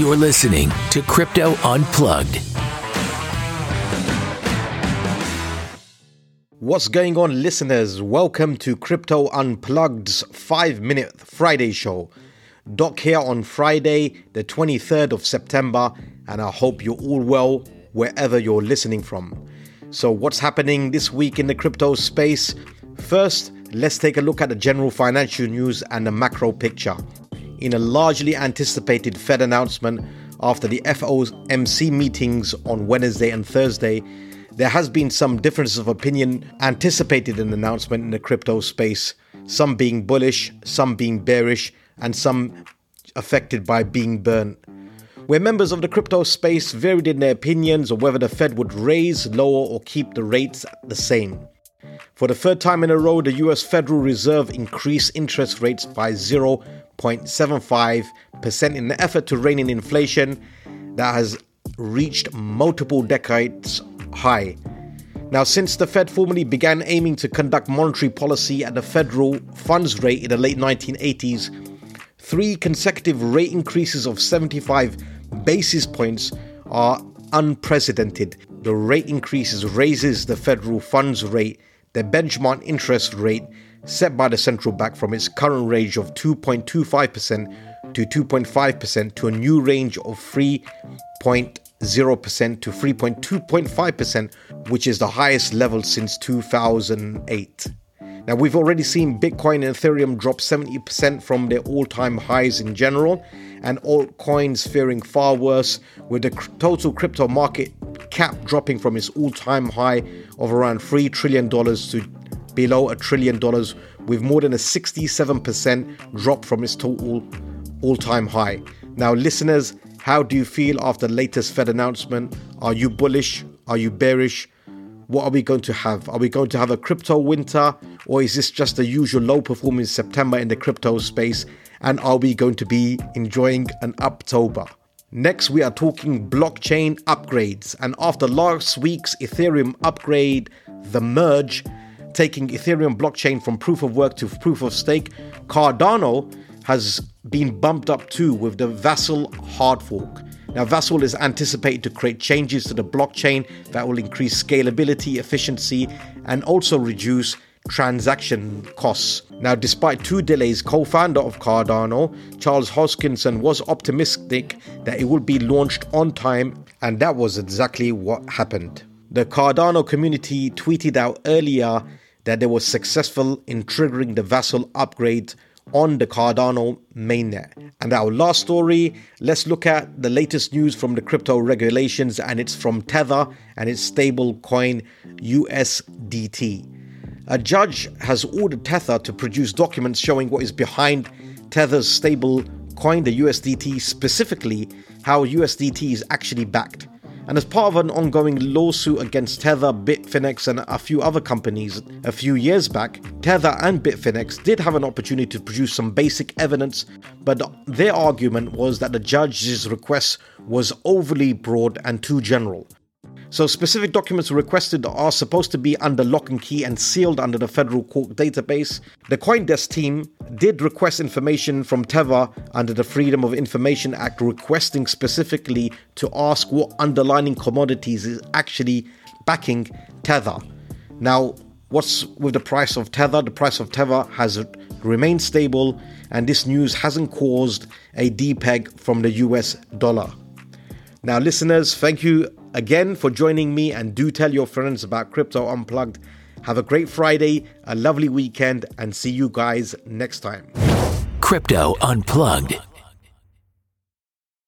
You're listening to Crypto Unplugged. What's going on, listeners? Welcome to Crypto Unplugged's 5 Minute Friday Show. Doc here on Friday, the 23rd of September, and I hope you're all well wherever you're listening from. So, what's happening this week in the crypto space? First, let's take a look at the general financial news and the macro picture in a largely anticipated Fed announcement after the FOMC meetings on Wednesday and Thursday, there has been some differences of opinion anticipated in the announcement in the crypto space, some being bullish, some being bearish, and some affected by being burnt. Where members of the crypto space varied in their opinions of whether the Fed would raise, lower, or keep the rates the same. For the third time in a row, the US Federal Reserve increased interest rates by 0.75% in the effort to rein in inflation that has reached multiple decades high. Now, since the Fed formally began aiming to conduct monetary policy at the federal funds rate in the late 1980s, three consecutive rate increases of 75 basis points are unprecedented. The rate increases raises the federal funds rate the benchmark interest rate set by the central bank from its current range of 2.25% to 2.5% to a new range of 3.0% to 3.2.5%, which is the highest level since 2008. Now, we've already seen Bitcoin and Ethereum drop 70% from their all time highs in general, and altcoins faring far worse, with the total crypto market cap dropping from its all time high of around $3 trillion to below a trillion dollars, with more than a 67% drop from its total all time high. Now, listeners, how do you feel after the latest Fed announcement? Are you bullish? Are you bearish? What are we going to have? Are we going to have a crypto winter, or is this just the usual low performance September in the crypto space? And are we going to be enjoying an October? Next, we are talking blockchain upgrades. And after last week's Ethereum upgrade, the merge, taking Ethereum blockchain from proof of work to proof of stake, Cardano has been bumped up too with the Vasil hard fork. Now, Vasil is anticipated to create changes to the blockchain that will increase scalability, efficiency, and also reduce transaction costs. Now, despite two delays, co founder of Cardano, Charles Hoskinson, was optimistic that it would be launched on time, and that was exactly what happened. The Cardano community tweeted out earlier that they were successful in triggering the Vasil upgrade on the Cardano mainnet. And our last story, let's look at the latest news from the crypto regulations, and it's from Tether and its stable coin USDT. A judge has ordered Tether to produce documents showing what is behind Tether's stable coin, the USDT, specifically how USDT is actually backed. And as part of an ongoing lawsuit against Tether, Bitfinex, and a few other companies a few years back, Tether and Bitfinex did have an opportunity to produce some basic evidence, but their argument was that the judge's request was overly broad and too general. So, specific documents requested are supposed to be under lock and key and sealed under the federal court database. The Coindesk team did request information from Tether under the Freedom of Information Act, requesting specifically to ask what underlying commodities is actually backing Tether. Now, what's with the price of Tether? The price of Tether has remained stable, and this news hasn't caused a depeg from the US dollar. Now, listeners, thank you again for joining me and do tell your friends about Crypto Unplugged. Have a great Friday, a lovely weekend, and see you guys next time. Crypto Unplugged